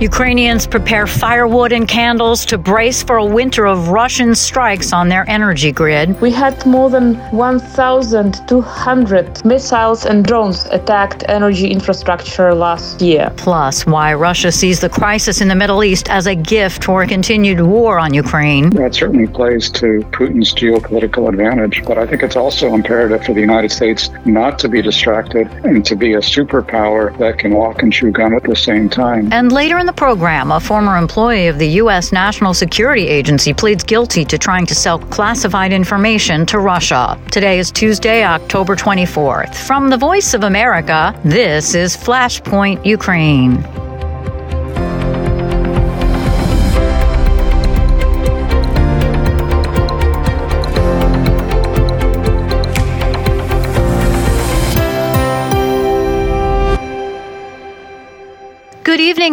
Ukrainians prepare firewood and candles to brace for a winter of Russian strikes on their energy grid. We had more than 1,200 missiles and drones attacked energy infrastructure last year. Plus, why Russia sees the crisis in the Middle East as a gift for a continued war on Ukraine. That certainly plays to Putin's geopolitical advantage, but I think it's also imperative for the United States not to be distracted and to be a superpower that can walk and chew gum at the same time. And later in the program, a former employee of the U.S. National Security Agency pleads guilty to trying to sell classified information to Russia. Today is Tuesday, October 24th. From the Voice of America, this is Flashpoint Ukraine.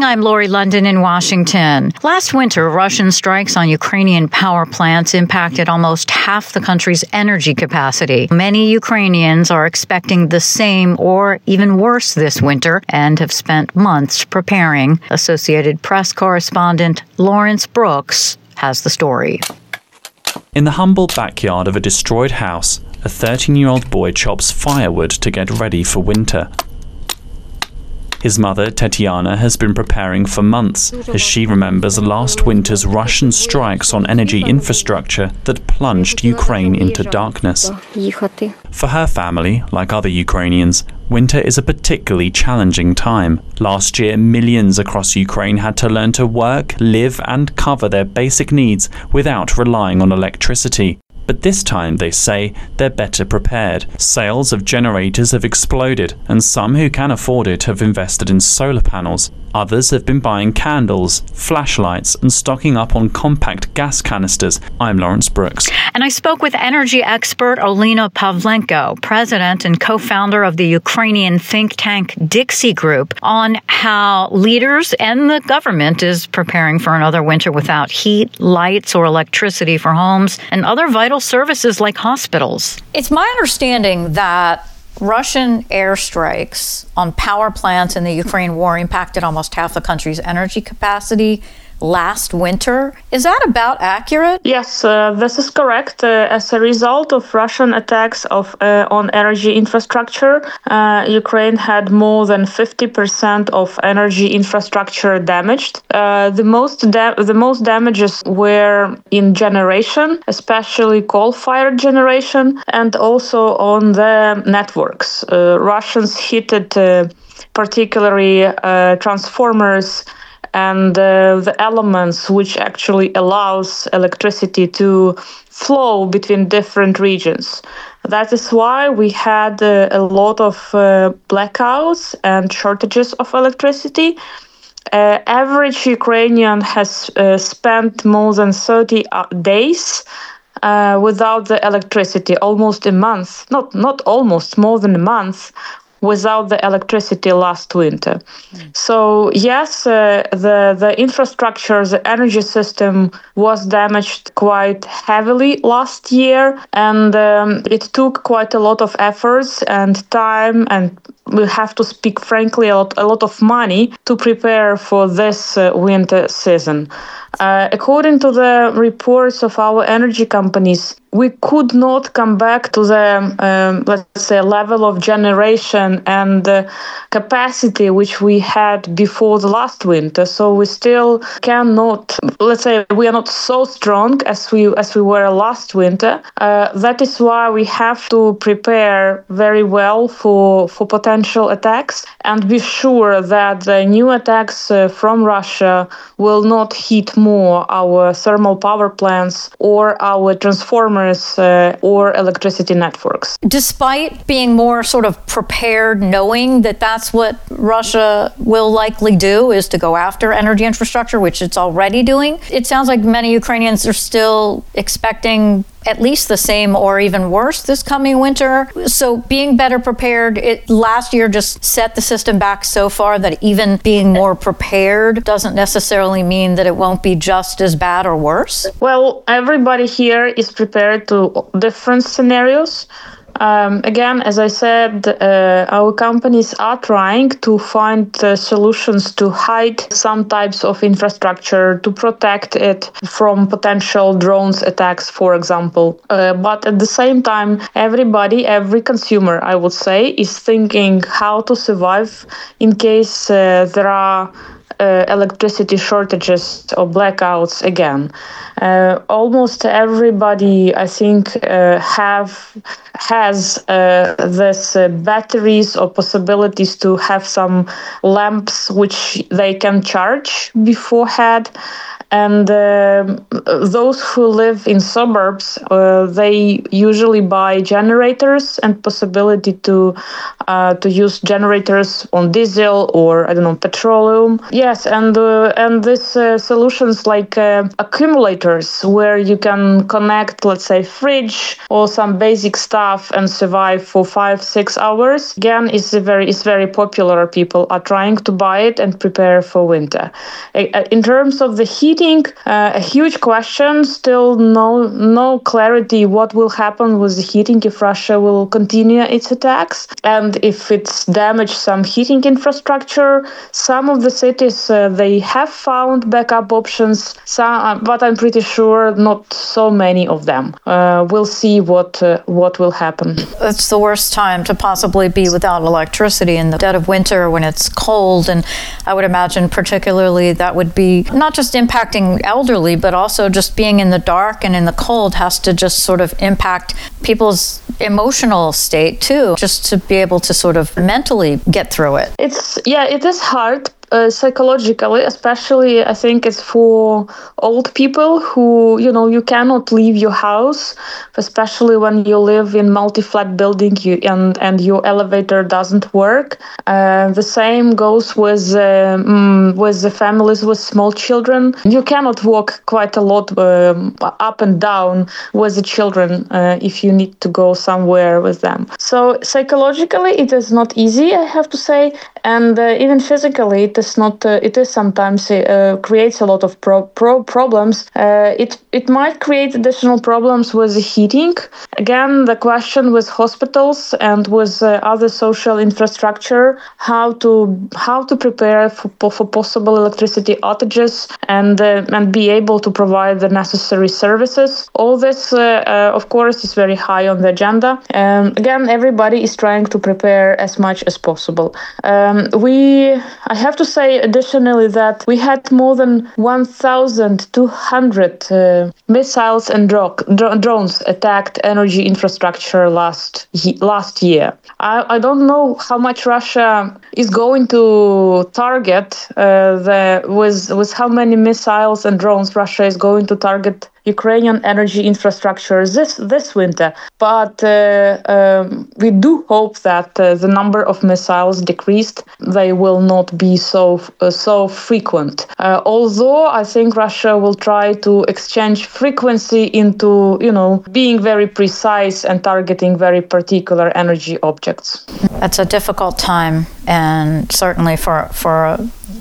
I'm Lori London in Washington. Last winter, Russian strikes on Ukrainian power plants impacted almost half the country's energy capacity. Many Ukrainians are expecting the same or even worse this winter and have spent months preparing. Associated Press correspondent Lawrence Brooks has the story. In the humble backyard of a destroyed house, a 13 year old boy chops firewood to get ready for winter. His mother, Tetiana, has been preparing for months as she remembers last winter's Russian strikes on energy infrastructure that plunged Ukraine into darkness. For her family, like other Ukrainians, winter is a particularly challenging time. Last year, millions across Ukraine had to learn to work, live, and cover their basic needs without relying on electricity. But this time, they say, they're better prepared. Sales of generators have exploded, and some who can afford it have invested in solar panels. Others have been buying candles, flashlights, and stocking up on compact gas canisters. I'm Lawrence Brooks. And I spoke with energy expert Olena Pavlenko, president and co founder of the Ukrainian think tank DiXi Group, on how leaders and the government is preparing for another winter without heat, lights, or electricity for homes and other vital services like hospitals. It's my understanding that Russian airstrikes on power plants in the Ukraine war impacted almost half the country's energy capacity last winter. Is that about accurate? Yes, uh, this is correct. Uh, as a result of Russian attacks of uh, on energy infrastructure, uh, Ukraine had more than 50% of energy infrastructure damaged. Uh, the most da- the most damages were in generation, especially coal-fired generation, and also on the networks. Uh, Russians hit it particularly transformers and uh, the elements which actually allows electricity to flow between different regions. That is why we had uh, a lot of uh, blackouts and shortages of electricity. Uh, average Ukrainian has uh, spent more than 30 uh, days without the electricity, almost a month, not not almost, more than a month without the electricity last winter. Mm. So yes, uh, the the infrastructure, the energy system was damaged quite heavily last year, and um, it took quite a lot of efforts and time and we have to speak frankly a lot, a lot of money to prepare for this uh, winter season. Uh, according to the reports of our energy companies, we could not come back to the, um, let's say, level of generation and uh, capacity which we had before the last winter. So we still cannot, let's say, we are not so strong as we as we were last winter. Uh, that is why we have to prepare very well for for potential attacks and be sure that the new attacks uh, from Russia will not hit more our thermal power plants or our transformers uh, or electricity networks. Despite being more sort of prepared, knowing that that's what Russia will likely do is to go after energy infrastructure, which it's already doing, it sounds like many Ukrainians are still expecting at least the same or even worse this coming winter. So being better prepared, it last year just set the system back so far that even being more prepared doesn't necessarily mean that it won't be just as bad or worse. Well, everybody here is prepared to different scenarios. Um, again, as I said, uh, our companies are trying to find uh, solutions to hide some types of infrastructure to protect it from potential drones attacks, for example. Uh, but at the same time, everybody, every consumer, I would say, is thinking how to survive in case uh, there are uh, electricity shortages or blackouts again. Uh, almost everybody, I think, uh, have has uh, this uh, batteries or possibilities to have some lamps which they can charge beforehand and uh, those who live in suburbs uh, they usually buy generators and possibility to uh, to use generators on diesel or I don't know petroleum. Yes and uh, and this uh, solutions like uh, accumulators where you can connect let's say fridge or some basic stuff and survive for five six hours. Again is very is very popular. People are trying to buy it and prepare for winter. In terms of the heat uh, a huge question. Still, no no clarity what will happen with the heating if Russia will continue its attacks and if it's damaged some heating infrastructure. Some of the cities uh, they have found backup options, some, uh, but I'm pretty sure not so many of them. Uh, we'll see what uh, what will happen. It's the worst time to possibly be without electricity in the dead of winter when it's cold, and I would imagine particularly that would be not just impact impacting elderly, but also just being in the dark and in the cold has to just sort of impact people's emotional state too, just to be able to sort of mentally get through it. It's, yeah, it is hard, psychologically, especially I think it's for old people who you know you cannot leave your house, especially when you live in multi-flat building you, and and your elevator doesn't work. Uh, the same goes with uh, with the families with small children. You cannot walk quite a lot um, up and down with the children uh, if you need to go somewhere with them. So psychologically, it is not easy, I have to say, and uh, even physically it is not uh, it is sometimes uh, creates a lot of pro- pro- problems. Uh, it it might create additional problems with heating. Again the question with hospitals and with uh, other social infrastructure how to how to prepare for, for possible electricity outages and uh, and be able to provide the necessary services. All this of course is very high on the agenda. Um, again everybody is trying to prepare as much as possible. Um, we, I have to say additionally that we had more than 1,200 uh, missiles and dro- dro- drones attacked energy infrastructure last last year. I, I don't know how much Russia is going to target uh, the with with how many missiles and drones Russia is going to target Ukrainian energy infrastructure this this winter. But uh, um, we do hope that uh, the number of missiles decreased. They will not be so uh, so frequent. Uh, although I think Russia will try to exchange frequency into you know being very precise and targeting very particular energy objects. That's a difficult time, and certainly for for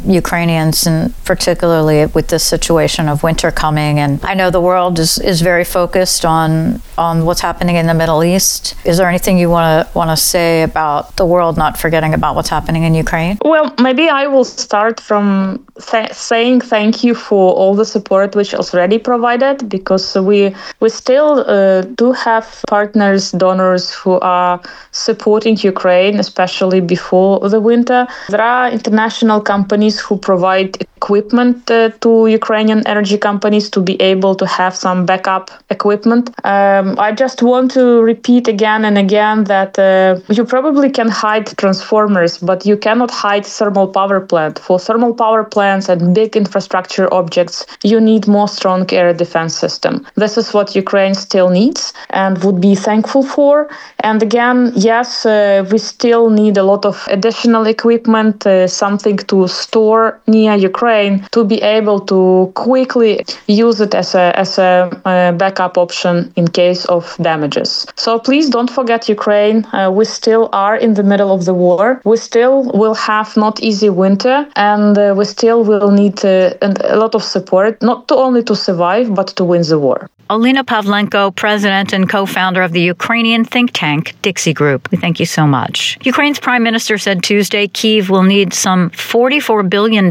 Ukrainians, and particularly with this situation of winter coming. And I know the world is, is very focused on on what's happening in the Middle East. Is there anything you want to want to say about the world not forgetting about what's happening in Ukraine? Well, maybe I will start from th- saying thank you for all the support which already provided, because we we still uh, do have partners, donors who are supporting Ukraine, especially before the winter. There are international companies who provide equipment uh, to Ukrainian energy companies to be able to have some backup equipment. Um, I just want to repeat again and again that uh, you probably can hide transformers, but you cannot hide thermal power plant. For thermal power and big infrastructure objects, you need more strong air defense system. This is what Ukraine still needs and would be thankful for. And again, yes, uh, we still need a lot of additional equipment, uh, something to store near Ukraine to be able to quickly use it as a as a, a backup option in case of damages. So please don't forget Ukraine. Uh, we still are in the middle of the war. We still will have not easy winter, and uh, we still Israel will need uh, a lot of support, not to only to survive, but to win the war. Olena Pavlenko, president and co founder of the Ukrainian think tank DiXi Group. We thank you so much. Ukraine's prime minister said Tuesday Kiev will need some $44 billion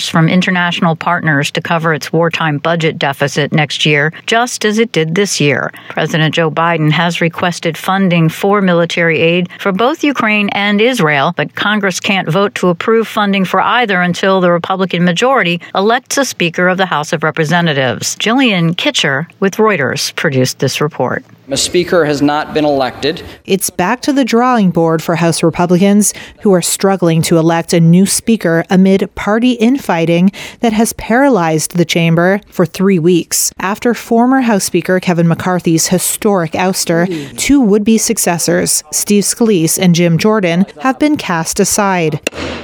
from international partners to cover its wartime budget deficit next year, just as it did this year. President Joe Biden has requested funding for military aid for both Ukraine and Israel, but Congress can't vote to approve funding for either until the Republican majority elects a Speaker of the House of Representatives. Jillian Kitcher with Reuters produced this report. A speaker has not been elected. It's back to the drawing board for House Republicans who are struggling to elect a new speaker amid party infighting that has paralyzed the chamber for three weeks. After former House Speaker Kevin McCarthy's historic ouster, two would be successors, Steve Scalise and Jim Jordan, have been cast aside.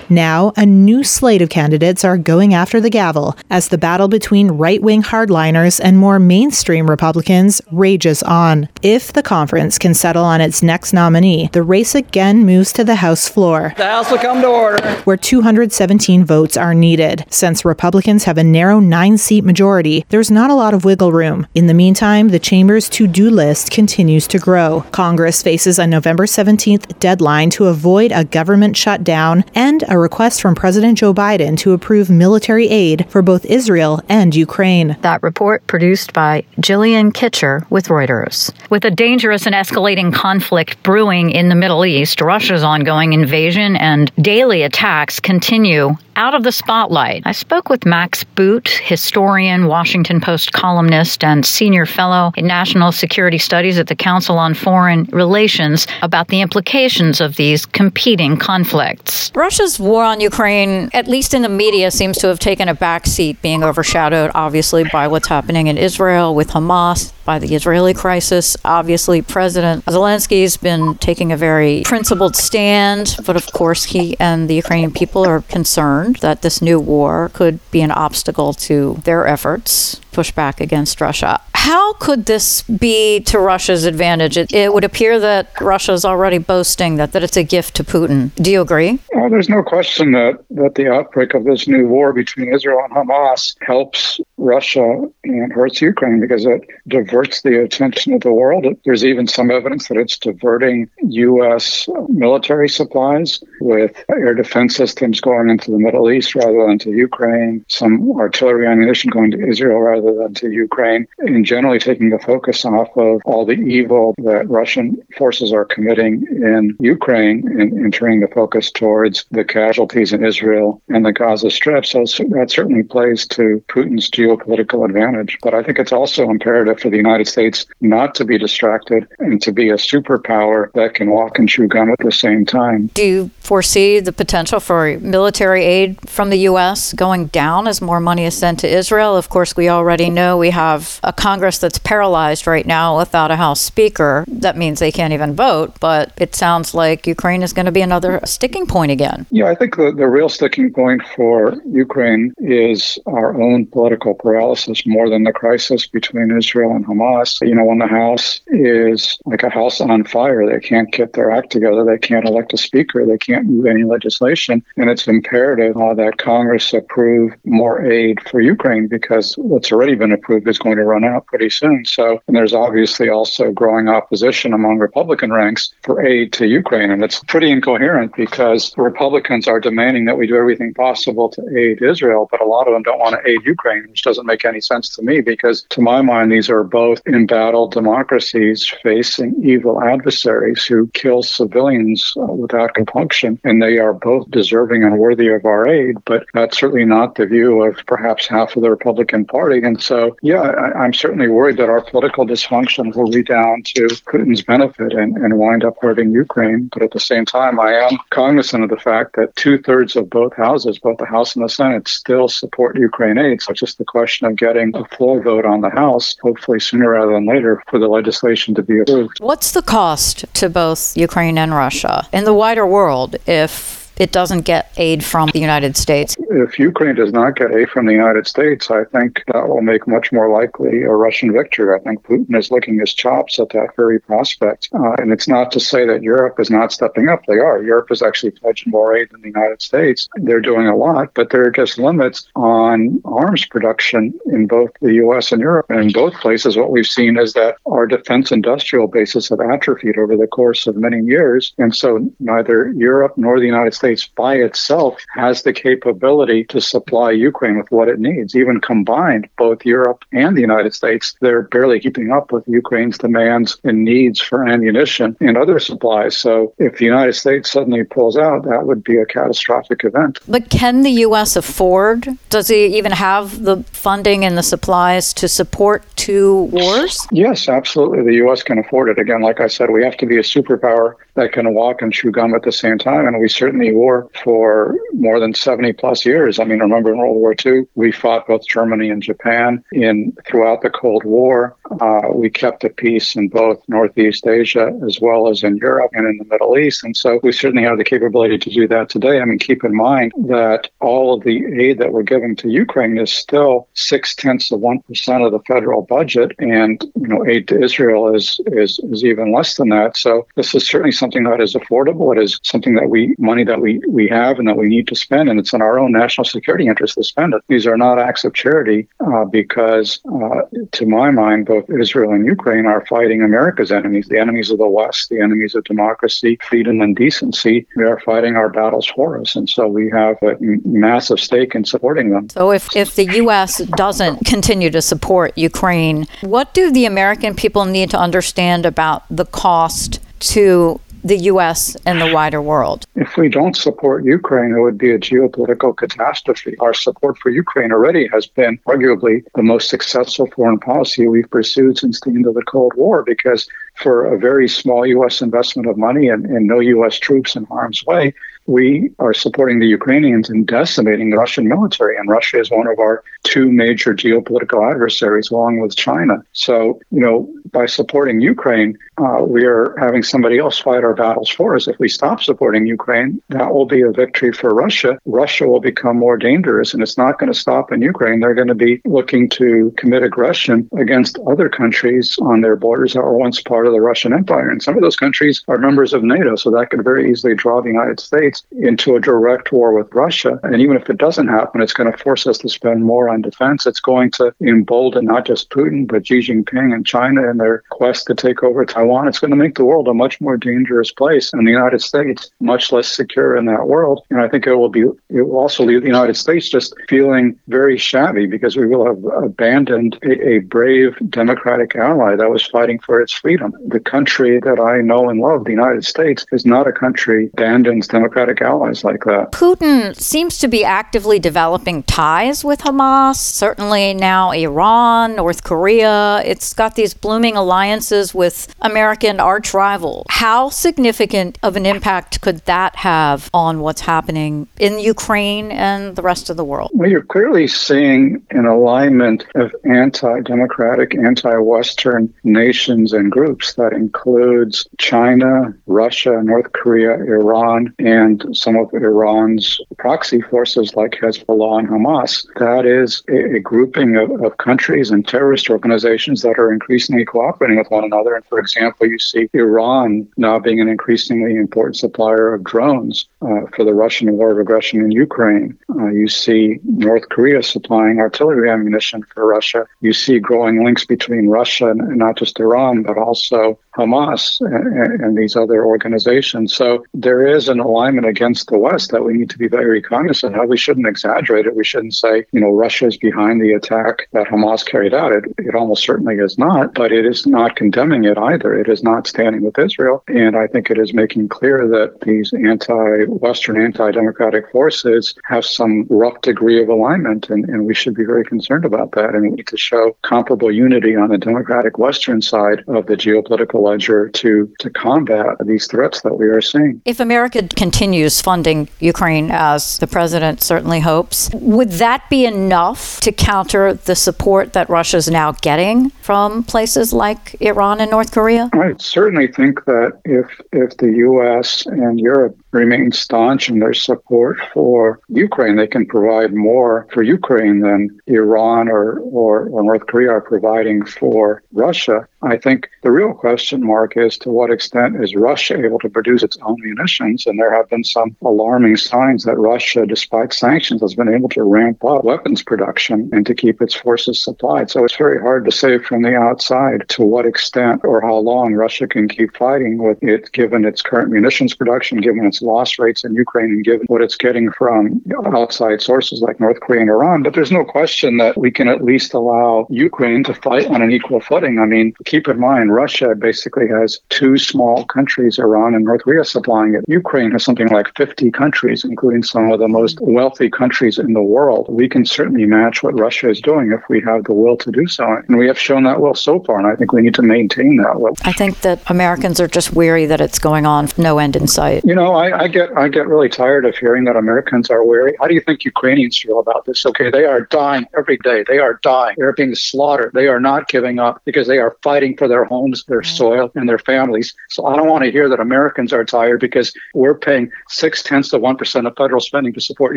Now, a new slate of candidates are going after the gavel as the battle between right wing hardliners and more mainstream Republicans rages on. If the conference can settle on its next nominee, the race again moves to the House floor. The House will come to order. Where 217 votes are needed. Since Republicans have a narrow nine seat majority, there's not a lot of wiggle room. In the meantime, the chamber's to do list continues to grow. Congress faces a November 17th deadline to avoid a government shutdown and a request from President Joe Biden to approve military aid for both Israel and Ukraine. That report produced by Jillian Kitcher with Reuters. With a dangerous and escalating conflict brewing in the Middle East, Russia's ongoing invasion and daily attacks continue out of the spotlight. I spoke with Max Boot, historian, Washington Post columnist, and senior fellow in national security studies at the Council on Foreign Relations about the implications of these competing conflicts. Russia's war on Ukraine, at least in the media, seems to have taken a backseat, being overshadowed, obviously, by what's happening in Israel with Hamas, by the Israeli crisis. Obviously, President Zelensky has been taking a very principled stand, but of course, he and the Ukrainian people are concerned that this new war could be an obstacle to their efforts push back against Russia. How could this be to Russia's advantage? It, it, would appear that Russia is already boasting that, that it's a gift to Putin. Do you agree? Well, there's no question that, that the outbreak of this new war between Israel and Hamas helps Russia and hurts Ukraine because it diverts the attention of the world. There's even some evidence that it's diverting U.S. military supplies with air defense systems going into the Middle East rather than to Ukraine, some artillery ammunition going to Israel rather than to Ukraine, and generally taking the focus off of all the evil that Russian forces are committing in Ukraine and, and turning the focus towards the casualties in Israel and the Gaza Strip. So that certainly plays to Putin's geopolitical advantage. But I think it's also imperative for the United States not to be distracted and to be a superpower that can walk and chew gum at the same time. Do you foresee the potential for military aid from the U.S. going down as more money is sent to Israel? Of course, we already know we have a Congress that's paralyzed right now without a House Speaker. That means they can't even vote, but it sounds like Ukraine is going to be another sticking point again. Yeah, I think the, the real sticking point for Ukraine is our own political paralysis more than the crisis between Israel and Hamas. You know, when the House is like a house on fire, they can't get their act together, they can't elect a speaker, they can't move any legislation, and it's imperative uh, that Congress approve more aid for Ukraine because what's already been approved is going to run out pretty soon. So, and there's obviously also growing opposition among Republican ranks for aid to Ukraine, and it's pretty incoherent because Republicans are demanding that we do everything possible to aid Israel, but a lot of them don't want to aid Ukraine, which doesn't make any sense to me because, to my mind, these are both embattled democracies facing evil adversaries who kill civilians uh, without compunction, and they are both deserving and worthy of our aid. But that's certainly not the view of perhaps half of the Republican Party. And so, yeah, I, am certainly worried that our political dysfunction will redound to Putin's benefit and, and wind up hurting Ukraine. But at the same time, I am cognizant of the fact that two thirds of both houses, both the House and the Senate, still support Ukraine aid. So it's just the question of getting a floor vote on the House, hopefully sooner rather than later, for the legislation to be approved. What's the cost to both Ukraine and Russia in the wider world if it doesn't get aid from the United States? If Ukraine does not get aid from the United States, I think that will make much more likely a Russian victory. I think Putin is licking his chops at that very prospect. Uh, and it's not to say that Europe is not stepping up. They are. Europe is actually pledging more aid than the United States. They're doing a lot, but there are just limits on arms production in both the U.S. and Europe. And in both places, what we've seen is that our defense industrial bases have atrophied over the course of many years. And so neither Europe nor the United States by itself has the capability to supply Ukraine with what it needs. Even combined, both Europe and the United States, they're barely keeping up with Ukraine's demands and needs for ammunition and other supplies. So if the United States suddenly pulls out, that would be a catastrophic event. But can the U.S. afford? Does it even have the funding and the supplies to support two wars? Yes, absolutely. The U.S. can afford it. Again, like I said, we have to be a superpower that can walk and chew gum at the same time. And we certainly were for more than 70 plus years. I mean, remember in World War II, we fought both Germany and Japan in throughout the Cold War. Uh, we kept the peace in both Northeast Asia as well as in Europe and in the Middle East. And so we certainly have the capability to do that today. I mean, keep in mind that all of the aid that we're giving to Ukraine is still six tenths of 1% of the federal budget. And, you know, aid to Israel is, is, is even less than that. So this is certainly something that is affordable. It is something that we, money that we, we have and that we need to spend. And it's in our own national security interest to spend it. These are not acts of charity uh, because, uh, to my mind, both Israel and Ukraine are fighting America's enemies, the enemies of the West, the enemies of democracy, freedom, and decency. They are fighting our battles for us. And so we have a massive stake in supporting them. So if, if the U.S. doesn't continue to support Ukraine, what do the American people need to understand about the cost to the U.S. and the wider world? If we don't support Ukraine, it would be a geopolitical catastrophe. Our support for Ukraine already has been arguably the most successful foreign policy we've pursued since the end of the Cold War because for a very small U.S. investment of money and, and no U.S. troops in harm's way, we are supporting the Ukrainians in decimating the Russian military. And Russia is one of our two major geopolitical adversaries, along with China. So, you know, by supporting Ukraine, uh, we are having somebody else fight our battles for us. If we stop supporting Ukraine, that will be a victory for Russia. Russia will become more dangerous, and it's not going to stop in Ukraine. They're going to be looking to commit aggression against other countries on their borders that were once part of the Russian Empire. And some of those countries are members of NATO, so that could very easily draw the United States into a direct war with Russia. And even if it doesn't happen, it's going to force us to spend more on defense. It's going to embolden not just Putin, but Xi Jinping and China in their quest to take over Taiwan. It's going to make the world a much more dangerous place and the United States much less secure in that world. And I think it will be, it will also leave the United States just feeling very shabby because we will have abandoned a, a brave democratic ally that was fighting for its freedom. The country that I know and love, the United States, is not a country abandons democratic allies like that. Putin seems to be actively developing ties with Hamas, certainly now Iran, North Korea. It's got these blooming alliances with American arch rivals. How significant of an impact could that have on what's happening in Ukraine and the rest of the world? Well, you're clearly seeing an alignment of anti democratic, anti Western nations and groups that includes China, Russia, North Korea, Iran, and some of Iran's proxy forces like Hezbollah and Hamas. That is a, a grouping of, of, countries and terrorist organizations that are increasingly cooperating with one another. And for example, you see Iran now being an increasingly important supplier of drones uh, for the Russian war of aggression in Ukraine. Uh, you see North Korea supplying artillery ammunition for Russia. You see growing links between Russia and, and not just Iran, but also Hamas and, these other organizations. So there is an alignment against the West that we need to be very cognizant of. We shouldn't exaggerate it. We shouldn't say, you know, Russia is behind the attack that Hamas carried out. It, it almost certainly is not, but it is not condemning it either. It is not standing with Israel. And I think it is making clear that these anti Western, anti democratic forces have some rough degree of alignment, and, and we should be very concerned about that. And we need to show comparable unity on the democratic Western side of the geopolitical ledger to, to combat these threats that we are seeing. If America continues funding Ukraine, as the president certainly hopes, would that be enough to counter the support that Russia is now getting from places like Iran and North Korea? I certainly think that if if the U.S. and Europe remain staunch in their support for Ukraine. They can provide more for Ukraine than Iran or, or, or North Korea are providing for Russia. I think the real question mark is to what extent is Russia able to produce its own munitions? And there have been some alarming signs that Russia, despite sanctions, has been able to ramp up weapons production and to keep its forces supplied. So it's very hard to say from the outside to what extent or how long Russia can keep fighting with it, given its current munitions production, given its loss rates in Ukraine, and given what it's getting from outside sources like North Korea and Iran. But there's no question that we can at least allow Ukraine to fight on an equal footing. I mean, keep in mind, Russia basically has two small countries, Iran and North Korea, supplying it. Ukraine has something like 50 countries, including some of the most wealthy countries in the world. We can certainly match what Russia is doing if we have the will to do so. And we have shown that will so far, and I think we need to maintain that will. I think that Americans are just weary that it's going on, no end in sight. You know, I, I get I get really tired of hearing that Americans are weary. How do you think Ukrainians feel about this? Okay, they are dying every day. They are dying. They're being slaughtered. They are not giving up because they are fighting fighting for their homes, their soil, and their families. So I don't want to hear that Americans are tired because we're paying six tenths of 1% of federal spending to support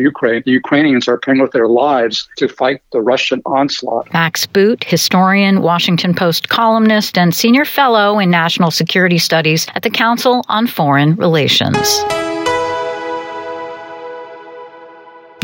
Ukraine. The Ukrainians are paying with their lives to fight the Russian onslaught. Max Boot, historian, Washington Post columnist, and senior fellow in national security studies at the Council on Foreign Relations.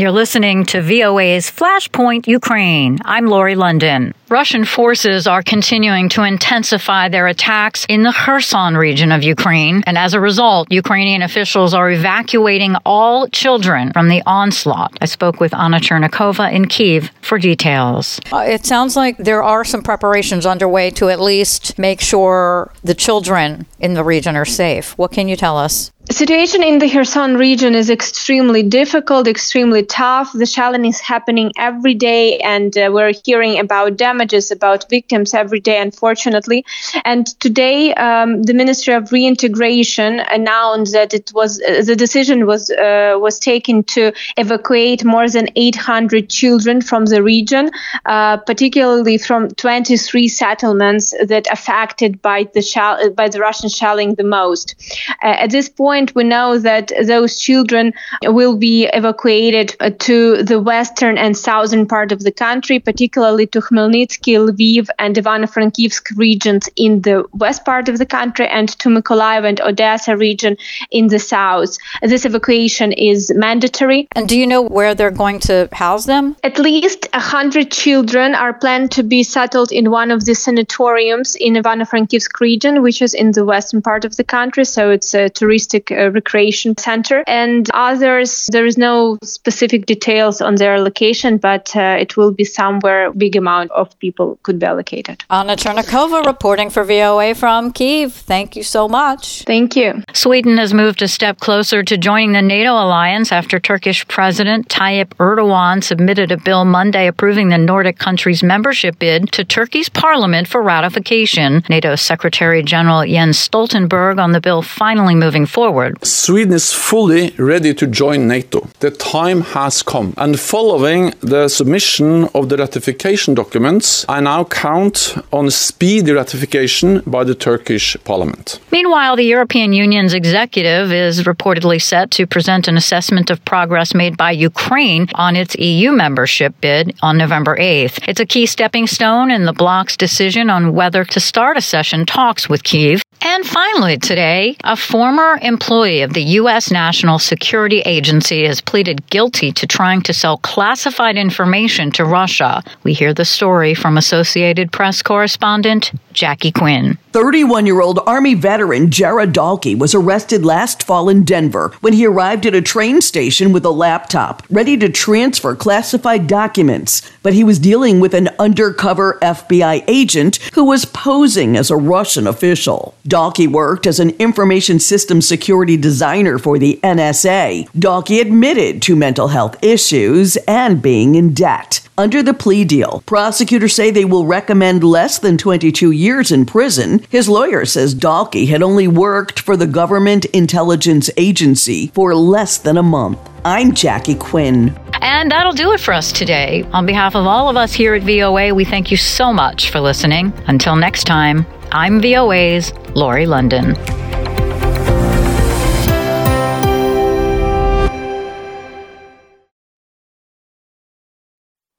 You're listening to VOA's Flashpoint Ukraine. I'm Laurie London. Russian forces are continuing to intensify their attacks in the Kherson region of Ukraine, and as a result, Ukrainian officials are evacuating all children from the onslaught. I spoke with Anna Chernikova in Kiev for details. Uh, it sounds like there are some preparations underway to at least make sure the children in the region are safe. What can you tell us? Situation in the Kherson region is extremely difficult, extremely tough. The shelling is happening every day, and uh, we're hearing about damages, about victims every day, unfortunately. And today, um, the Ministry of Reintegration announced that it was uh, the decision was uh, was taken to evacuate more than 800 children from the region, uh, particularly from 23 settlements that affected by the shell, by the Russian shelling the most. Uh, at this point point, we know that those children will be evacuated uh, to the western and southern part of the country, particularly to Khmelnytsky, Lviv, and Ivano-Frankivsk regions in the west part of the country, and to Mykolaiv and Odessa region in the south. This evacuation is mandatory. And do you know where they're going to house them? At least 100 children are planned to be settled in one of the sanatoriums in Ivano-Frankivsk region, which is in the western part of the country. So it's a touristic recreation center. And others, there is no specific details on their location, but uh, it will be somewhere big amount of people could be allocated. Anna Chernikova reporting for VOA from Kiev. Thank you so much. Thank you. Sweden has moved a step closer to joining the NATO alliance after Turkish President Tayyip Erdogan submitted a bill Monday approving the Nordic country's membership bid to Turkey's parliament for ratification. NATO Secretary General Jens Stoltenberg on the bill finally moving forward forward. Sweden is fully ready to join NATO. The time has come. And following the submission of the ratification documents, I now count on speedy ratification by the Turkish parliament. Meanwhile, the European Union's executive is reportedly set to present an assessment of progress made by Ukraine on its EU membership bid on November 8th. It's a key stepping stone in the bloc's decision on whether to start accession talks with Kyiv. And finally, today, a former employee of the U.S. National Security Agency has pleaded guilty to trying to sell classified information to Russia. We hear the story from Associated Press correspondent Jackie Quinn. 31 year old Army veteran Jared Dalke was arrested last fall in Denver when he arrived at a train station with a laptop, ready to transfer classified documents. But he was dealing with an undercover FBI agent who was posing as a Russian official. Dalke worked as an information system security designer for the NSA. Dalke admitted to mental health issues and being in debt. Under the plea deal, prosecutors say they will recommend less than 22 years in prison. His lawyer says Dalke had only worked for the Government Intelligence Agency for less than a month. I'm Jackie Quinn. And that'll do it for us today. On behalf of all of us here at VOA, we thank you so much for listening. Until next time, I'm VOA's Laurie London.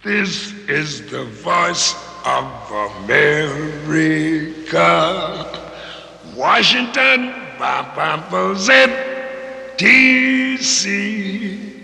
This is the voice of America. Washington, DC.